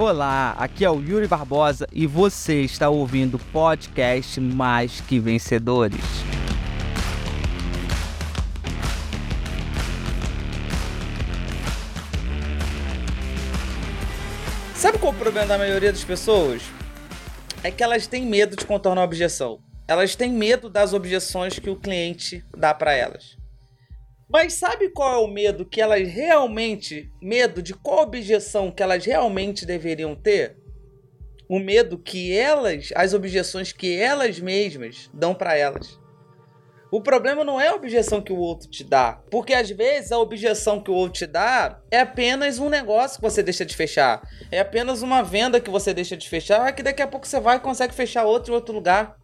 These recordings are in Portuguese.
Olá, aqui é o Yuri Barbosa e você está ouvindo o podcast Mais Que Vencedores. Sabe qual é o problema da maioria das pessoas? É que elas têm medo de contornar a objeção. Elas têm medo das objeções que o cliente dá para elas. Mas sabe qual é o medo que elas realmente, medo de qual objeção que elas realmente deveriam ter? O medo que elas, as objeções que elas mesmas dão para elas. O problema não é a objeção que o outro te dá, porque às vezes a objeção que o outro te dá é apenas um negócio que você deixa de fechar, é apenas uma venda que você deixa de fechar, que daqui a pouco você vai e consegue fechar outro em outro lugar.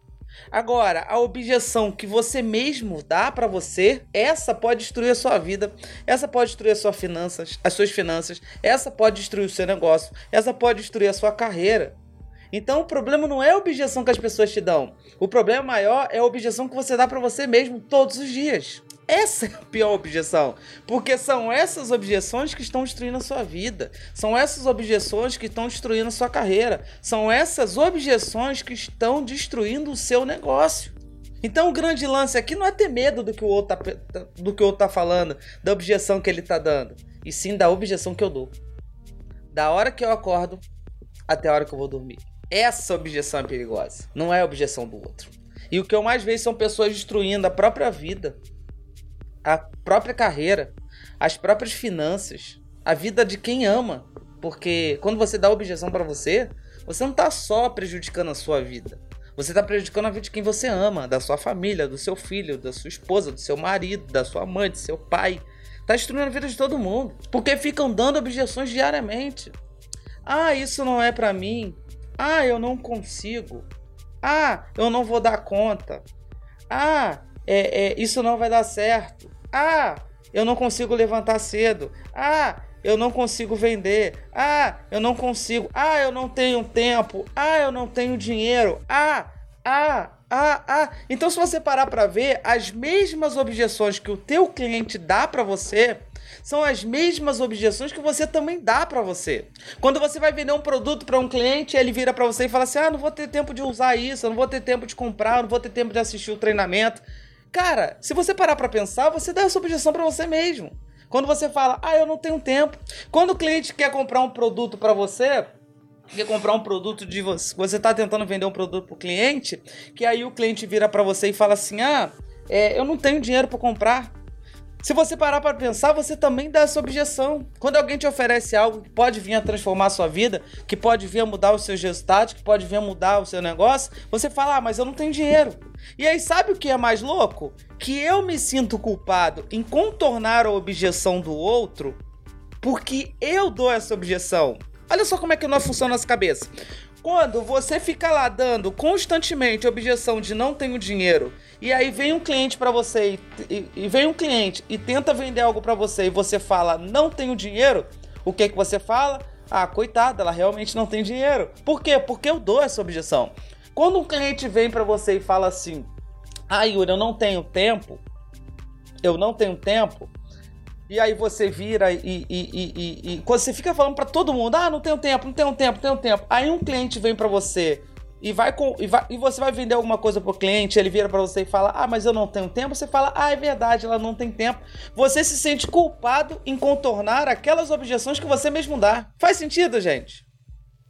Agora, a objeção que você mesmo dá para você, essa pode destruir a sua vida, essa pode destruir as suas finanças, as suas finanças, essa pode destruir o seu negócio, essa pode destruir a sua carreira. Então, o problema não é a objeção que as pessoas te dão. O problema maior é a objeção que você dá para você mesmo todos os dias. Essa é a pior objeção, porque são essas objeções que estão destruindo a sua vida, são essas objeções que estão destruindo a sua carreira, são essas objeções que estão destruindo o seu negócio. Então o grande lance aqui não é ter medo do que o outro tá, do que o outro tá falando, da objeção que ele tá dando, e sim da objeção que eu dou. Da hora que eu acordo até a hora que eu vou dormir. Essa objeção é perigosa, não é a objeção do outro. E o que eu mais vejo são pessoas destruindo a própria vida a própria carreira, as próprias finanças, a vida de quem ama. Porque quando você dá objeção para você, você não está só prejudicando a sua vida. Você está prejudicando a vida de quem você ama, da sua família, do seu filho, da sua esposa, do seu marido, da sua mãe, do seu pai. Está destruindo a vida de todo mundo. Porque ficam dando objeções diariamente. Ah, isso não é para mim. Ah, eu não consigo. Ah, eu não vou dar conta. Ah, é, é, isso não vai dar certo. Ah, eu não consigo levantar cedo. Ah, eu não consigo vender. Ah, eu não consigo. Ah, eu não tenho tempo. Ah, eu não tenho dinheiro. Ah, ah, ah, ah. Então, se você parar para ver, as mesmas objeções que o teu cliente dá para você são as mesmas objeções que você também dá para você. Quando você vai vender um produto para um cliente, ele vira para você e fala assim: "Ah, não vou ter tempo de usar isso, não vou ter tempo de comprar, não vou ter tempo de assistir o treinamento". Cara, se você parar para pensar, você dá essa objeção para você mesmo. Quando você fala, ah, eu não tenho tempo. Quando o cliente quer comprar um produto para você, quer comprar um produto de você, você está tentando vender um produto para o cliente, que aí o cliente vira para você e fala assim, ah, é, eu não tenho dinheiro para comprar. Se você parar para pensar, você também dá essa objeção. Quando alguém te oferece algo que pode vir a transformar a sua vida, que pode vir a mudar os seus resultados, que pode vir a mudar o seu negócio, você fala: "Ah, mas eu não tenho dinheiro". E aí sabe o que é mais louco? Que eu me sinto culpado em contornar a objeção do outro porque eu dou essa objeção. Olha só como é que não funciona nossa cabeça. Quando você fica lá dando constantemente objeção de não tenho dinheiro, e aí vem um cliente para você e, e, vem um cliente e tenta vender algo para você e você fala não tenho dinheiro, o que que você fala? Ah, coitada, ela realmente não tem dinheiro. Por quê? Porque eu dou essa objeção. Quando um cliente vem para você e fala assim: "Ah, Yuri, eu não tenho tempo. Eu não tenho tempo." E aí você vira e, e, e, e, você fica falando para todo mundo: "Ah, não tenho tempo, não tenho tempo, não tenho tempo." Aí um cliente vem para você e vai com e, vai, e você vai vender alguma coisa pro cliente, ele vira para você e fala: "Ah, mas eu não tenho tempo". Você fala: "Ah, é verdade, ela não tem tempo". Você se sente culpado em contornar aquelas objeções que você mesmo dá. Faz sentido, gente?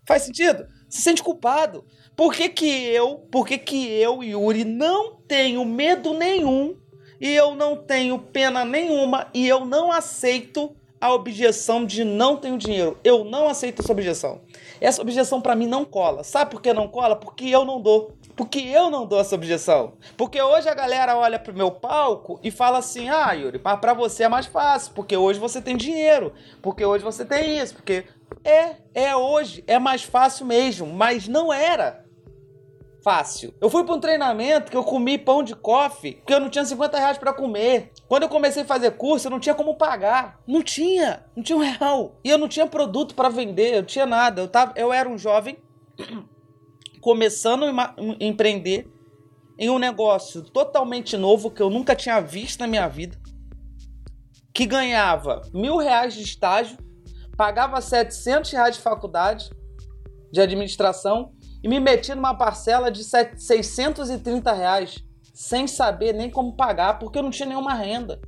Faz sentido? Se sente culpado. Por que, que eu, por que, que eu, Yuri, não tenho medo nenhum e eu não tenho pena nenhuma e eu não aceito a objeção de não tenho dinheiro. Eu não aceito essa objeção. Essa objeção para mim não cola. Sabe por que não cola? Porque eu não dou. Porque eu não dou essa objeção. Porque hoje a galera olha pro meu palco e fala assim: "Ah, Yuri, para você é mais fácil, porque hoje você tem dinheiro, porque hoje você tem isso, porque é, é hoje, é mais fácil mesmo, mas não era fácil. Eu fui para um treinamento que eu comi pão de coffee porque eu não tinha 50 reais para comer. Quando eu comecei a fazer curso, eu não tinha como pagar. Não tinha, não tinha um real. E eu não tinha produto para vender, eu tinha nada. Eu, tava, eu era um jovem começando a empreender em um negócio totalmente novo que eu nunca tinha visto na minha vida. Que ganhava mil reais de estágio, pagava 700 reais de faculdade de administração e me meti numa parcela de 630 reais, sem saber nem como pagar, porque eu não tinha nenhuma renda.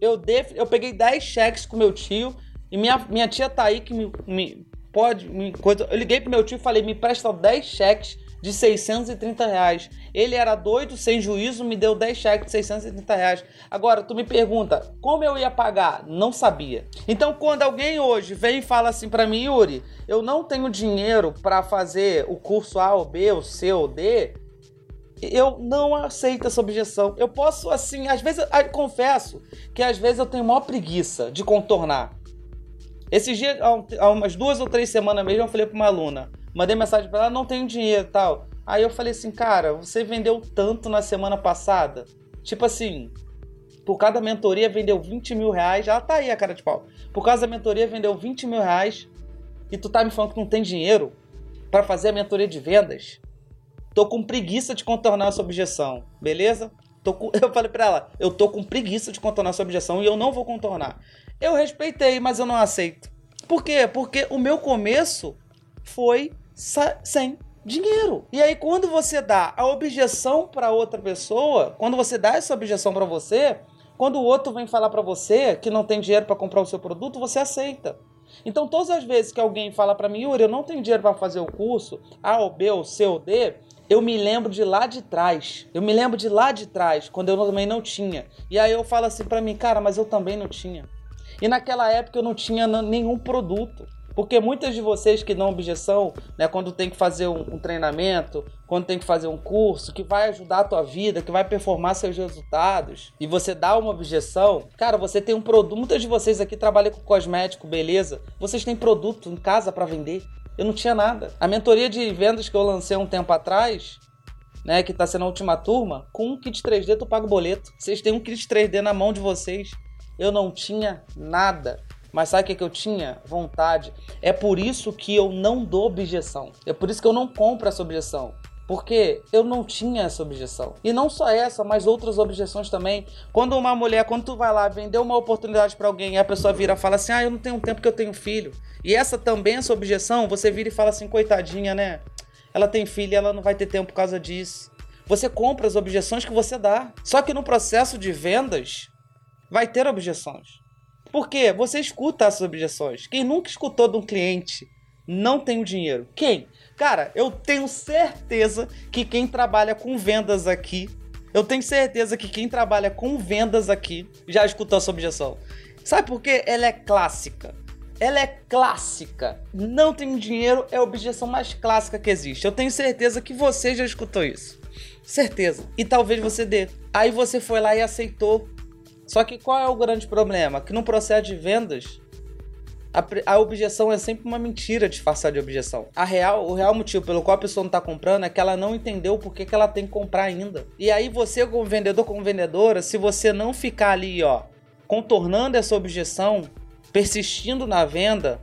Eu, def... eu peguei 10 cheques com meu tio e minha, minha tia tá aí que me, me pode. Me, eu liguei pro meu tio e falei: me presta 10 cheques de 630 reais. Ele era doido, sem juízo, me deu 10 cheques de 630 reais. Agora, tu me pergunta, como eu ia pagar? Não sabia. Então, quando alguém hoje vem e fala assim para mim, Yuri, eu não tenho dinheiro para fazer o curso A ou B, ou C ou D, eu não aceito essa objeção. Eu posso, assim, às vezes, eu, confesso que às vezes eu tenho maior preguiça de contornar. Esses dias, há umas duas ou três semanas mesmo, eu falei para uma aluna, Mandei mensagem para ela, não tenho dinheiro tal. Aí eu falei assim, cara, você vendeu tanto na semana passada? Tipo assim, por causa da mentoria vendeu 20 mil reais. Ela tá aí a cara de pau. Por causa da mentoria vendeu 20 mil reais. E tu tá me falando que não tem dinheiro para fazer a mentoria de vendas? Tô com preguiça de contornar essa objeção, beleza? Com... Eu falei pra ela, eu tô com preguiça de contornar essa objeção e eu não vou contornar. Eu respeitei, mas eu não aceito. Por quê? Porque o meu começo foi sem dinheiro. E aí, quando você dá a objeção para outra pessoa, quando você dá essa objeção para você, quando o outro vem falar para você que não tem dinheiro para comprar o seu produto, você aceita. Então, todas as vezes que alguém fala para mim, Yuri, eu não tenho dinheiro para fazer o curso A ou B ou C ou D, eu me lembro de lá de trás. Eu me lembro de lá de trás, quando eu também não tinha. E aí eu falo assim para mim, cara, mas eu também não tinha. E naquela época eu não tinha nenhum produto. Porque muitas de vocês que dão objeção, né, quando tem que fazer um, um, treinamento, quando tem que fazer um curso que vai ajudar a tua vida, que vai performar seus resultados, e você dá uma objeção, cara, você tem um produto. Muitas de vocês aqui trabalham com cosmético, beleza? Vocês têm produto em casa para vender. Eu não tinha nada. A mentoria de vendas que eu lancei um tempo atrás, né, que está sendo a última turma, com um kit 3D tu paga o boleto. Vocês têm um kit 3D na mão de vocês. Eu não tinha nada. Mas sabe o que, que eu tinha? Vontade. É por isso que eu não dou objeção. É por isso que eu não compro essa objeção. Porque eu não tinha essa objeção. E não só essa, mas outras objeções também. Quando uma mulher, quando tu vai lá vender uma oportunidade para alguém a pessoa vira e fala assim: Ah, eu não tenho tempo que eu tenho filho. E essa também, essa objeção, você vira e fala assim: Coitadinha, né? Ela tem filho e ela não vai ter tempo por causa disso. Você compra as objeções que você dá. Só que no processo de vendas, vai ter objeções. Porque você escuta essas objeções. Quem nunca escutou de um cliente não tem o dinheiro? Quem? Cara, eu tenho certeza que quem trabalha com vendas aqui, eu tenho certeza que quem trabalha com vendas aqui já escutou essa objeção. Sabe por quê? Ela é clássica. Ela é clássica. Não tem dinheiro é a objeção mais clássica que existe. Eu tenho certeza que você já escutou isso. Certeza. E talvez você dê. Aí você foi lá e aceitou só que qual é o grande problema? Que no processo de vendas, a, a, objeção é sempre uma mentira disfarçada de objeção. A real, o real motivo pelo qual a pessoa não está comprando é que ela não entendeu por que, que ela tem que comprar ainda. E aí você, como vendedor, como vendedora, se você não ficar ali, ó, contornando essa objeção, persistindo na venda,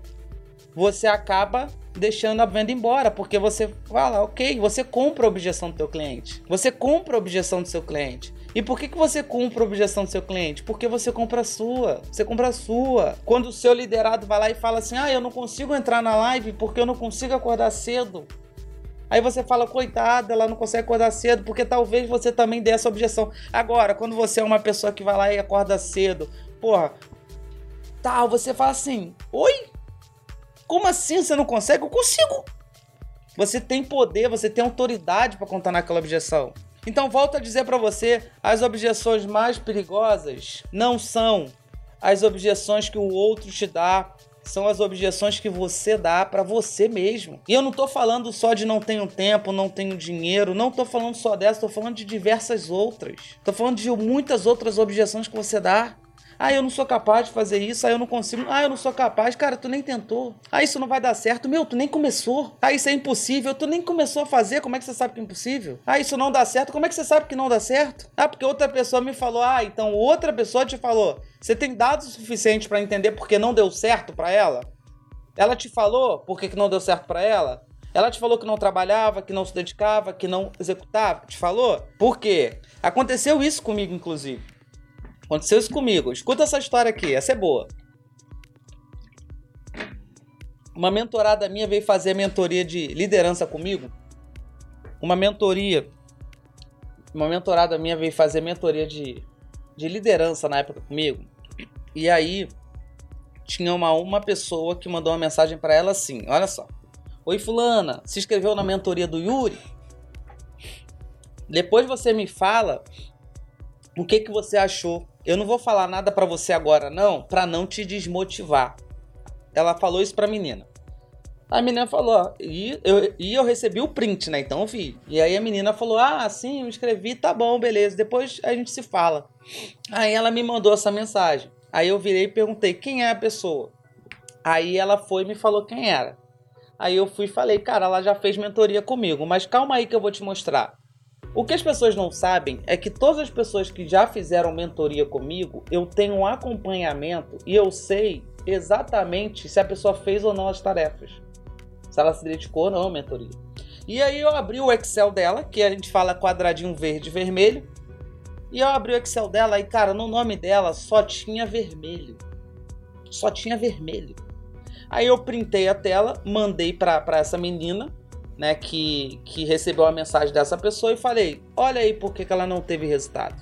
você acaba deixando a venda embora, porque você fala, ok, você compra a objeção do seu cliente. Você compra a objeção do seu cliente. E por que, que você compra a objeção do seu cliente? Porque você compra a sua. Você compra a sua. Quando o seu liderado vai lá e fala assim: ah, eu não consigo entrar na live porque eu não consigo acordar cedo. Aí você fala, coitada, ela não consegue acordar cedo, porque talvez você também dê essa objeção. Agora, quando você é uma pessoa que vai lá e acorda cedo, porra, tal, você fala assim: Oi? Como assim você não consegue? Eu consigo. Você tem poder, você tem autoridade para contar naquela objeção. Então, volto a dizer para você: as objeções mais perigosas não são as objeções que o outro te dá, são as objeções que você dá para você mesmo. E eu não tô falando só de não tenho tempo, não tenho dinheiro, não tô falando só dessa, tô falando de diversas outras. Tô falando de muitas outras objeções que você dá. Ah, eu não sou capaz de fazer isso. Ah, eu não consigo. Ah, eu não sou capaz. Cara, tu nem tentou. Ah, isso não vai dar certo. Meu, tu nem começou. Ah, isso é impossível. Tu nem começou a fazer. Como é que você sabe que é impossível? Ah, isso não dá certo. Como é que você sabe que não dá certo? Ah, porque outra pessoa me falou. Ah, então outra pessoa te falou. Você tem dados suficientes para entender porque não deu certo para ela? Ela te falou por que não deu certo para ela? Ela te falou que não trabalhava, que não se dedicava, que não executava? Te falou? Por quê? Aconteceu isso comigo, inclusive. Aconteceu isso comigo. Escuta essa história aqui, essa é boa. Uma mentorada minha veio fazer a mentoria de liderança comigo. Uma mentoria. Uma mentorada minha veio fazer mentoria de, de liderança na época comigo. E aí tinha uma, uma pessoa que mandou uma mensagem para ela assim: Olha só. Oi, Fulana, se inscreveu na mentoria do Yuri? Depois você me fala o que, que você achou. Eu não vou falar nada para você agora, não, para não te desmotivar. Ela falou isso pra menina. A menina falou, e eu, e eu recebi o print, né? Então eu vi. E aí a menina falou: Ah, sim, eu escrevi, tá bom, beleza. Depois a gente se fala. Aí ela me mandou essa mensagem. Aí eu virei e perguntei: Quem é a pessoa? Aí ela foi e me falou quem era. Aí eu fui e falei: Cara, ela já fez mentoria comigo, mas calma aí que eu vou te mostrar. O que as pessoas não sabem é que todas as pessoas que já fizeram mentoria comigo, eu tenho um acompanhamento e eu sei exatamente se a pessoa fez ou não as tarefas. Se ela se dedicou ou não à mentoria. E aí eu abri o Excel dela, que a gente fala quadradinho verde e vermelho. E eu abri o Excel dela e, cara, no nome dela só tinha vermelho. Só tinha vermelho. Aí eu printei a tela, mandei para essa menina, né, que, que recebeu a mensagem dessa pessoa e falei: Olha aí por que, que ela não teve resultado.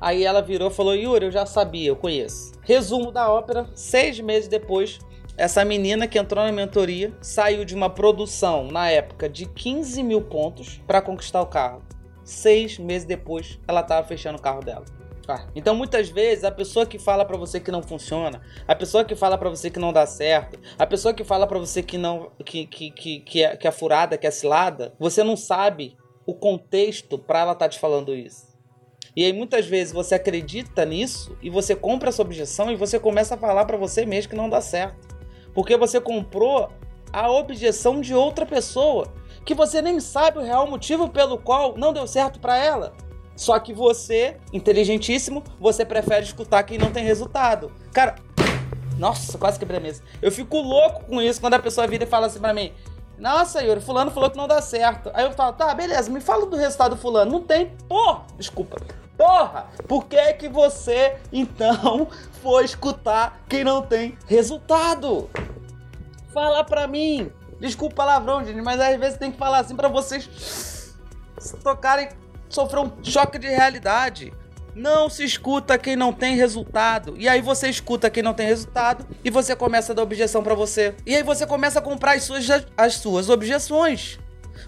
Aí ela virou e falou: Yuri, eu já sabia, eu conheço. Resumo da ópera: seis meses depois, essa menina que entrou na mentoria saiu de uma produção na época de 15 mil pontos para conquistar o carro. Seis meses depois, ela estava fechando o carro dela. Ah, então muitas vezes a pessoa que fala para você que não funciona, a pessoa que fala para você que não dá certo, a pessoa que fala para você que não que, que, que, que, é, que é furada, que é cilada, você não sabe o contexto para ela estar tá te falando isso. E aí muitas vezes você acredita nisso e você compra essa objeção e você começa a falar para você mesmo que não dá certo. Porque você comprou a objeção de outra pessoa, que você nem sabe o real motivo pelo qual não deu certo para ela. Só que você, inteligentíssimo, você prefere escutar quem não tem resultado. Cara, nossa, quase quebrei a mesa. Eu fico louco com isso quando a pessoa vira e fala assim pra mim: Nossa, Yuri, fulano falou que não dá certo. Aí eu falo, tá, beleza, me fala do resultado do fulano. Não tem, porra, desculpa. Porra, por que que você, então, foi escutar quem não tem resultado? Fala pra mim. Desculpa palavrão, gente, mas às vezes tem que falar assim para vocês tocarem sofreu um choque de realidade. Não se escuta quem não tem resultado. E aí você escuta quem não tem resultado e você começa a dar objeção para você. E aí você começa a comprar as suas, as suas objeções.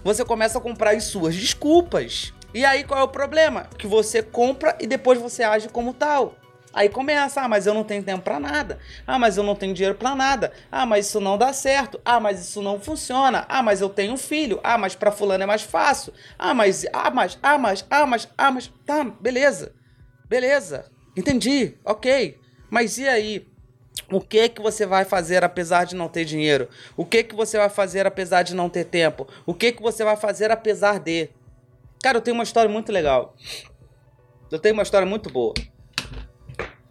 Você começa a comprar as suas desculpas. E aí qual é o problema? Que você compra e depois você age como tal. Aí começa, ah, mas eu não tenho tempo para nada. Ah, mas eu não tenho dinheiro para nada. Ah, mas isso não dá certo. Ah, mas isso não funciona. Ah, mas eu tenho filho. Ah, mas para fulano é mais fácil. Ah, mas ah, mas ah, mas ah, mas ah, mas tá, beleza. Beleza. Entendi. OK. Mas e aí? O que que você vai fazer apesar de não ter dinheiro? O que que você vai fazer apesar de não ter tempo? O que que você vai fazer apesar de? Cara, eu tenho uma história muito legal. Eu tenho uma história muito boa.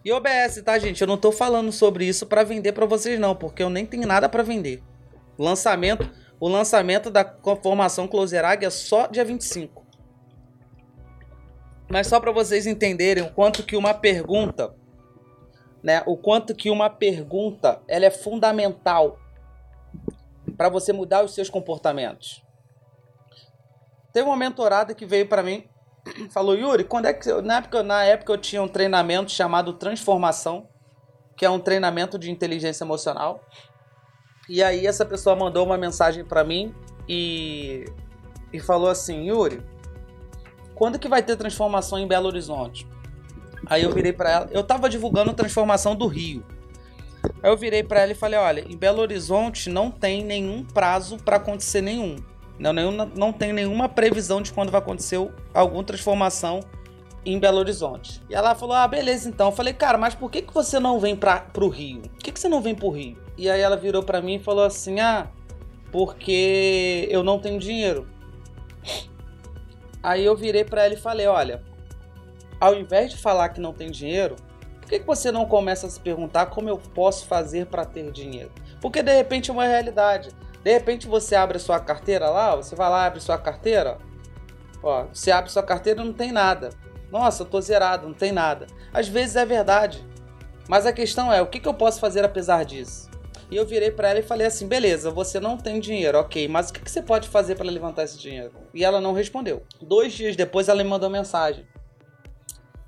E OBS, tá, gente? Eu não tô falando sobre isso para vender para vocês não, porque eu nem tenho nada para vender. Lançamento, o lançamento da formação Closerag é só dia 25. Mas só para vocês entenderem o quanto que uma pergunta, né, o quanto que uma pergunta, ela é fundamental para você mudar os seus comportamentos. Teve uma mentorada que veio para mim falou, Yuri, quando é que. Na época, na época eu tinha um treinamento chamado Transformação, que é um treinamento de inteligência emocional. E aí essa pessoa mandou uma mensagem para mim e, e falou assim, Yuri, quando que vai ter transformação em Belo Horizonte? Aí eu virei para ela, eu tava divulgando transformação do Rio. Aí eu virei para ela e falei, olha, em Belo Horizonte não tem nenhum prazo para acontecer nenhum. Não, nenhum, não tem nenhuma previsão de quando vai acontecer alguma transformação em Belo Horizonte. E ela falou: Ah, beleza, então. Eu falei, cara, mas por que, que você não vem para pro Rio? Por que, que você não vem pro Rio? E aí ela virou para mim e falou assim: Ah, porque eu não tenho dinheiro. Aí eu virei para ela e falei: Olha, ao invés de falar que não tem dinheiro, por que, que você não começa a se perguntar como eu posso fazer para ter dinheiro? Porque de repente é uma realidade. De repente você abre a sua carteira lá, você vai lá abre sua carteira, ó, você abre sua carteira e não tem nada. Nossa, eu tô zerado, não tem nada. Às vezes é verdade. Mas a questão é, o que, que eu posso fazer apesar disso? E eu virei para ela e falei assim: beleza, você não tem dinheiro, ok, mas o que, que você pode fazer para levantar esse dinheiro? E ela não respondeu. Dois dias depois ela me mandou mensagem.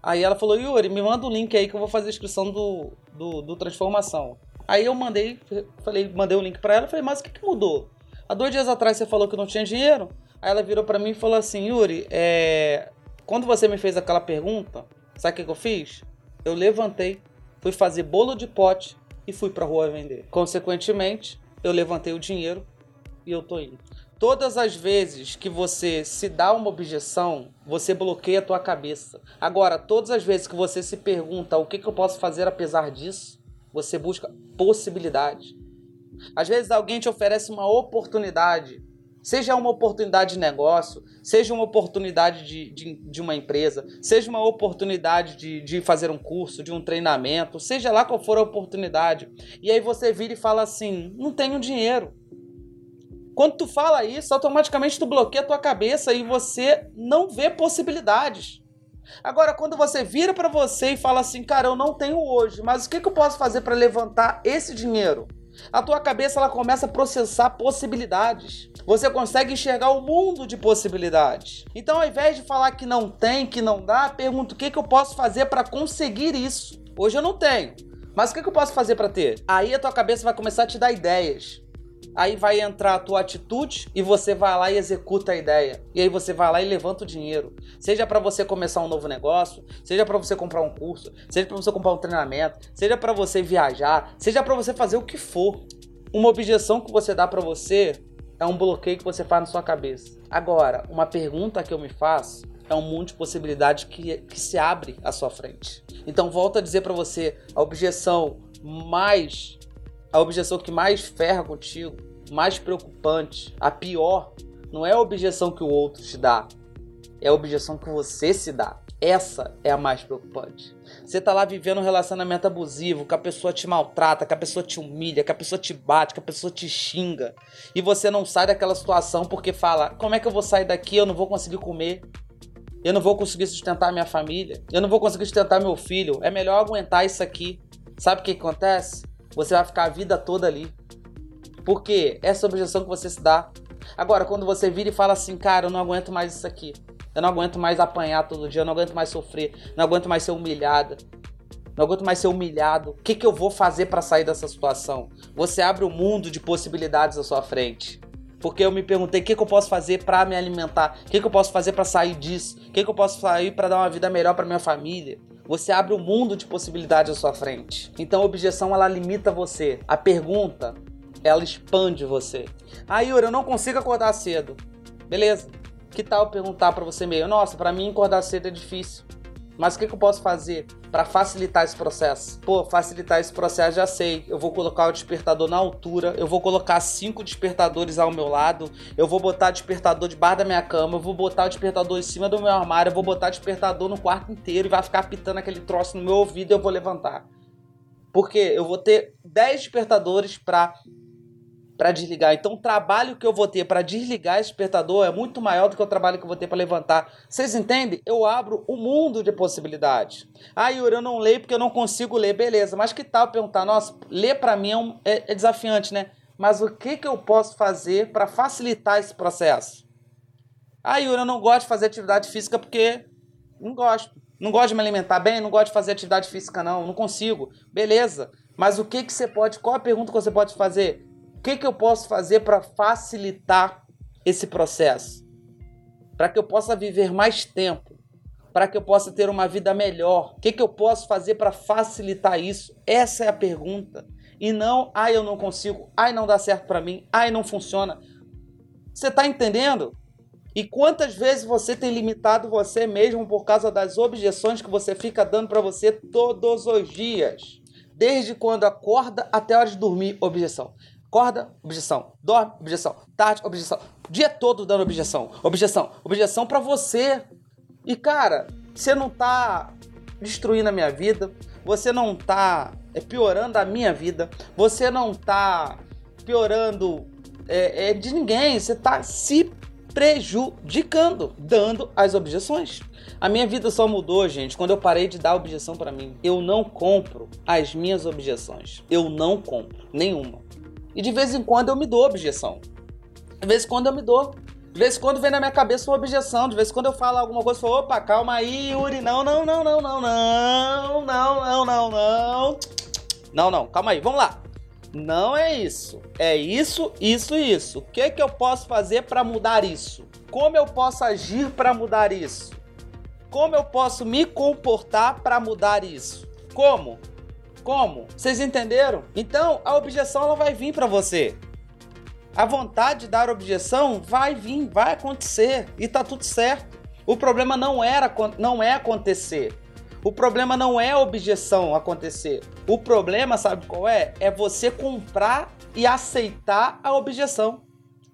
Aí ela falou: Yuri, me manda o link aí que eu vou fazer a inscrição do, do, do Transformação. Aí eu mandei, falei, mandei o link para ela falei: mas o que, que mudou? Há dois dias atrás você falou que não tinha dinheiro. Aí ela virou para mim e falou assim: Yuri, é... quando você me fez aquela pergunta, sabe o que, que eu fiz? Eu levantei, fui fazer bolo de pote e fui para a rua vender. Consequentemente, eu levantei o dinheiro e eu tô indo. Todas as vezes que você se dá uma objeção, você bloqueia a tua cabeça. Agora, todas as vezes que você se pergunta o que, que eu posso fazer apesar disso, você busca possibilidades. Às vezes alguém te oferece uma oportunidade Seja uma oportunidade de negócio, seja uma oportunidade de, de, de uma empresa, seja uma oportunidade de, de fazer um curso, de um treinamento, seja lá qual for a oportunidade. E aí você vira e fala assim: não tenho dinheiro. Quando tu fala isso, automaticamente tu bloqueia a tua cabeça e você não vê possibilidades. Agora, quando você vira para você e fala assim, cara, eu não tenho hoje, mas o que, que eu posso fazer para levantar esse dinheiro? A tua cabeça ela começa a processar possibilidades. Você consegue enxergar o um mundo de possibilidades. Então, ao invés de falar que não tem, que não dá, pergunta o que, que eu posso fazer para conseguir isso. Hoje eu não tenho, mas o que, que eu posso fazer para ter? Aí a tua cabeça vai começar a te dar ideias. Aí vai entrar a tua atitude e você vai lá e executa a ideia. E aí você vai lá e levanta o dinheiro. Seja para você começar um novo negócio, seja para você comprar um curso, seja para você comprar um treinamento, seja para você viajar, seja para você fazer o que for. Uma objeção que você dá para você é um bloqueio que você faz na sua cabeça. Agora, uma pergunta que eu me faço é um mundo de possibilidades que, que se abre à sua frente. Então, volto a dizer para você, a objeção mais a objeção que mais ferra contigo, mais preocupante, a pior, não é a objeção que o outro te dá, é a objeção que você se dá. Essa é a mais preocupante. Você tá lá vivendo um relacionamento abusivo, que a pessoa te maltrata, que a pessoa te humilha, que a pessoa te bate, que a pessoa te xinga, e você não sai daquela situação porque fala: como é que eu vou sair daqui? Eu não vou conseguir comer. Eu não vou conseguir sustentar minha família. Eu não vou conseguir sustentar meu filho. É melhor aguentar isso aqui. Sabe o que acontece? Você vai ficar a vida toda ali. Porque essa é a objeção que você se dá. Agora, quando você vira e fala assim, cara, eu não aguento mais isso aqui. Eu não aguento mais apanhar todo dia, eu não aguento mais sofrer, não aguento mais ser humilhada. Não aguento mais ser humilhado. O que, que eu vou fazer para sair dessa situação? Você abre um mundo de possibilidades à sua frente. Porque eu me perguntei o que, que eu posso fazer para me alimentar, o que, que eu posso fazer para sair disso, o que, que eu posso fazer para dar uma vida melhor para minha família. Você abre um mundo de possibilidades à sua frente. Então a objeção ela limita você. A pergunta ela expande você. Ah, Yuri, eu não consigo acordar cedo. Beleza. Que tal perguntar para você meio? Nossa, para mim acordar cedo é difícil. Mas o que, que eu posso fazer para facilitar esse processo? Pô, facilitar esse processo já sei. Eu vou colocar o despertador na altura, eu vou colocar cinco despertadores ao meu lado, eu vou botar despertador debaixo da minha cama, eu vou botar o despertador em cima do meu armário, eu vou botar despertador no quarto inteiro e vai ficar pitando aquele troço no meu ouvido e eu vou levantar. Porque eu vou ter 10 despertadores para para desligar. Então, o trabalho que eu vou ter para desligar esse despertador é muito maior do que o trabalho que eu vou ter para levantar. Vocês entendem? Eu abro um mundo de possibilidades. Ah, Yuri, eu não leio porque eu não consigo ler. Beleza, mas que tal perguntar? Nossa, ler para mim é, um, é, é, desafiante, né? Mas o que, que eu posso fazer para facilitar esse processo? Ah, Yuri, eu não gosto de fazer atividade física porque não gosto. Não gosto de me alimentar bem, não gosto de fazer atividade física, não. Não consigo. Beleza. Mas o que, que você pode. Qual a pergunta que você pode fazer? Que, que eu posso fazer para facilitar esse processo? Para que eu possa viver mais tempo? Para que eu possa ter uma vida melhor? O que, que eu posso fazer para facilitar isso? Essa é a pergunta. E não, ai, eu não consigo, ai, não dá certo para mim, ai, não funciona. Você está entendendo? E quantas vezes você tem limitado você mesmo por causa das objeções que você fica dando para você todos os dias? Desde quando acorda até a hora de dormir, objeção. Acorda, objeção. Dorme, objeção. Tarde, objeção. Dia todo dando objeção. Objeção. Objeção para você. E cara, você não tá destruindo a minha vida. Você não tá é, piorando a minha vida. Você não tá piorando é, é, de ninguém. Você tá se prejudicando, dando as objeções. A minha vida só mudou, gente, quando eu parei de dar objeção para mim. Eu não compro as minhas objeções. Eu não compro nenhuma. E de vez em quando eu me dou objeção. De vez em quando eu me dou. De vez em quando vem na minha cabeça uma objeção. De vez em quando eu falo alguma coisa, eu falo, opa, calma aí, Yuri, não, não, não, não, não, não, não, não, não, não. Não, não, calma aí, vamos lá. Não é isso. É isso, isso e isso. O que, que eu posso fazer para mudar isso? Como eu posso agir para mudar isso? Como eu posso me comportar para mudar isso? Como? Como? Vocês entenderam? Então, a objeção ela vai vir para você. A vontade de dar objeção vai vir, vai acontecer e tá tudo certo. O problema não era não é acontecer. O problema não é a objeção acontecer. O problema, sabe qual é? É você comprar e aceitar a objeção.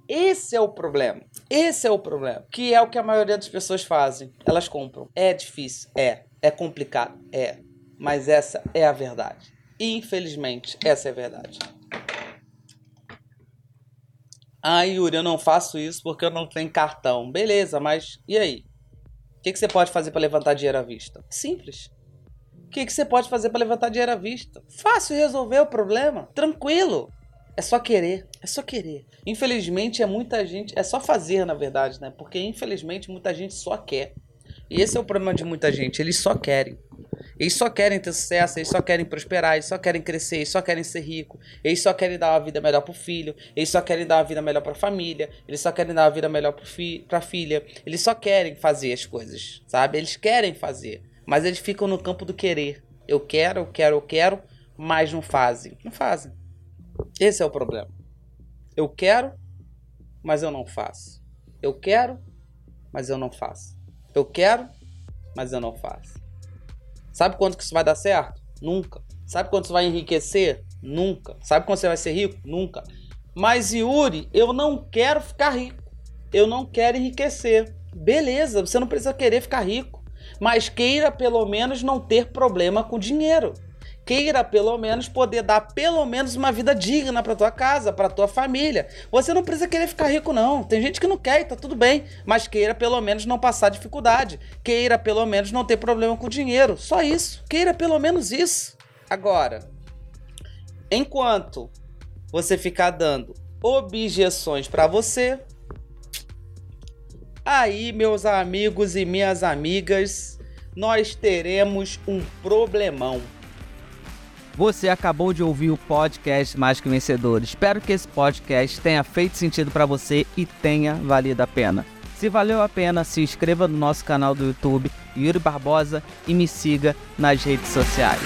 Esse é o problema. Esse é o problema. Que é o que a maioria das pessoas fazem. Elas compram. É difícil? É. É complicado? É. Mas essa é a verdade. Infelizmente, essa é a verdade. Ah, Yuri, eu não faço isso porque eu não tenho cartão. Beleza, mas e aí? O que, que você pode fazer para levantar dinheiro à vista? Simples. O que, que você pode fazer para levantar dinheiro à vista? Fácil resolver o problema. Tranquilo. É só querer. É só querer. Infelizmente, é muita gente. É só fazer, na verdade, né? Porque infelizmente muita gente só quer. E esse é o problema de muita gente. Eles só querem. Eles só querem ter sucesso, eles só querem prosperar, eles só querem crescer, eles só querem ser rico, eles só querem dar uma vida melhor pro filho, eles só querem dar uma vida melhor pra família, eles só querem dar uma vida melhor pro fi pra filha, eles só querem fazer as coisas, sabe? Eles querem fazer, mas eles ficam no campo do querer. Eu quero, eu quero, eu quero, mas não fazem. Não fazem. Esse é o problema. Eu quero, mas eu não faço. Eu quero, mas eu não faço. Eu quero, mas eu não faço. Sabe quando que isso vai dar certo? Nunca. Sabe quando você vai enriquecer? Nunca. Sabe quando você vai ser rico? Nunca. Mas Yuri, eu não quero ficar rico. Eu não quero enriquecer. Beleza, você não precisa querer ficar rico. Mas queira pelo menos não ter problema com dinheiro queira pelo menos poder dar pelo menos uma vida digna para tua casa, para tua família. Você não precisa querer ficar rico não. Tem gente que não quer e tá tudo bem, mas queira pelo menos não passar dificuldade. Queira pelo menos não ter problema com dinheiro. Só isso. Queira pelo menos isso. Agora, enquanto você ficar dando objeções para você, aí, meus amigos e minhas amigas, nós teremos um problemão. Você acabou de ouvir o podcast Mais que Vencedor. Espero que esse podcast tenha feito sentido para você e tenha valido a pena. Se valeu a pena, se inscreva no nosso canal do YouTube, Yuri Barbosa, e me siga nas redes sociais.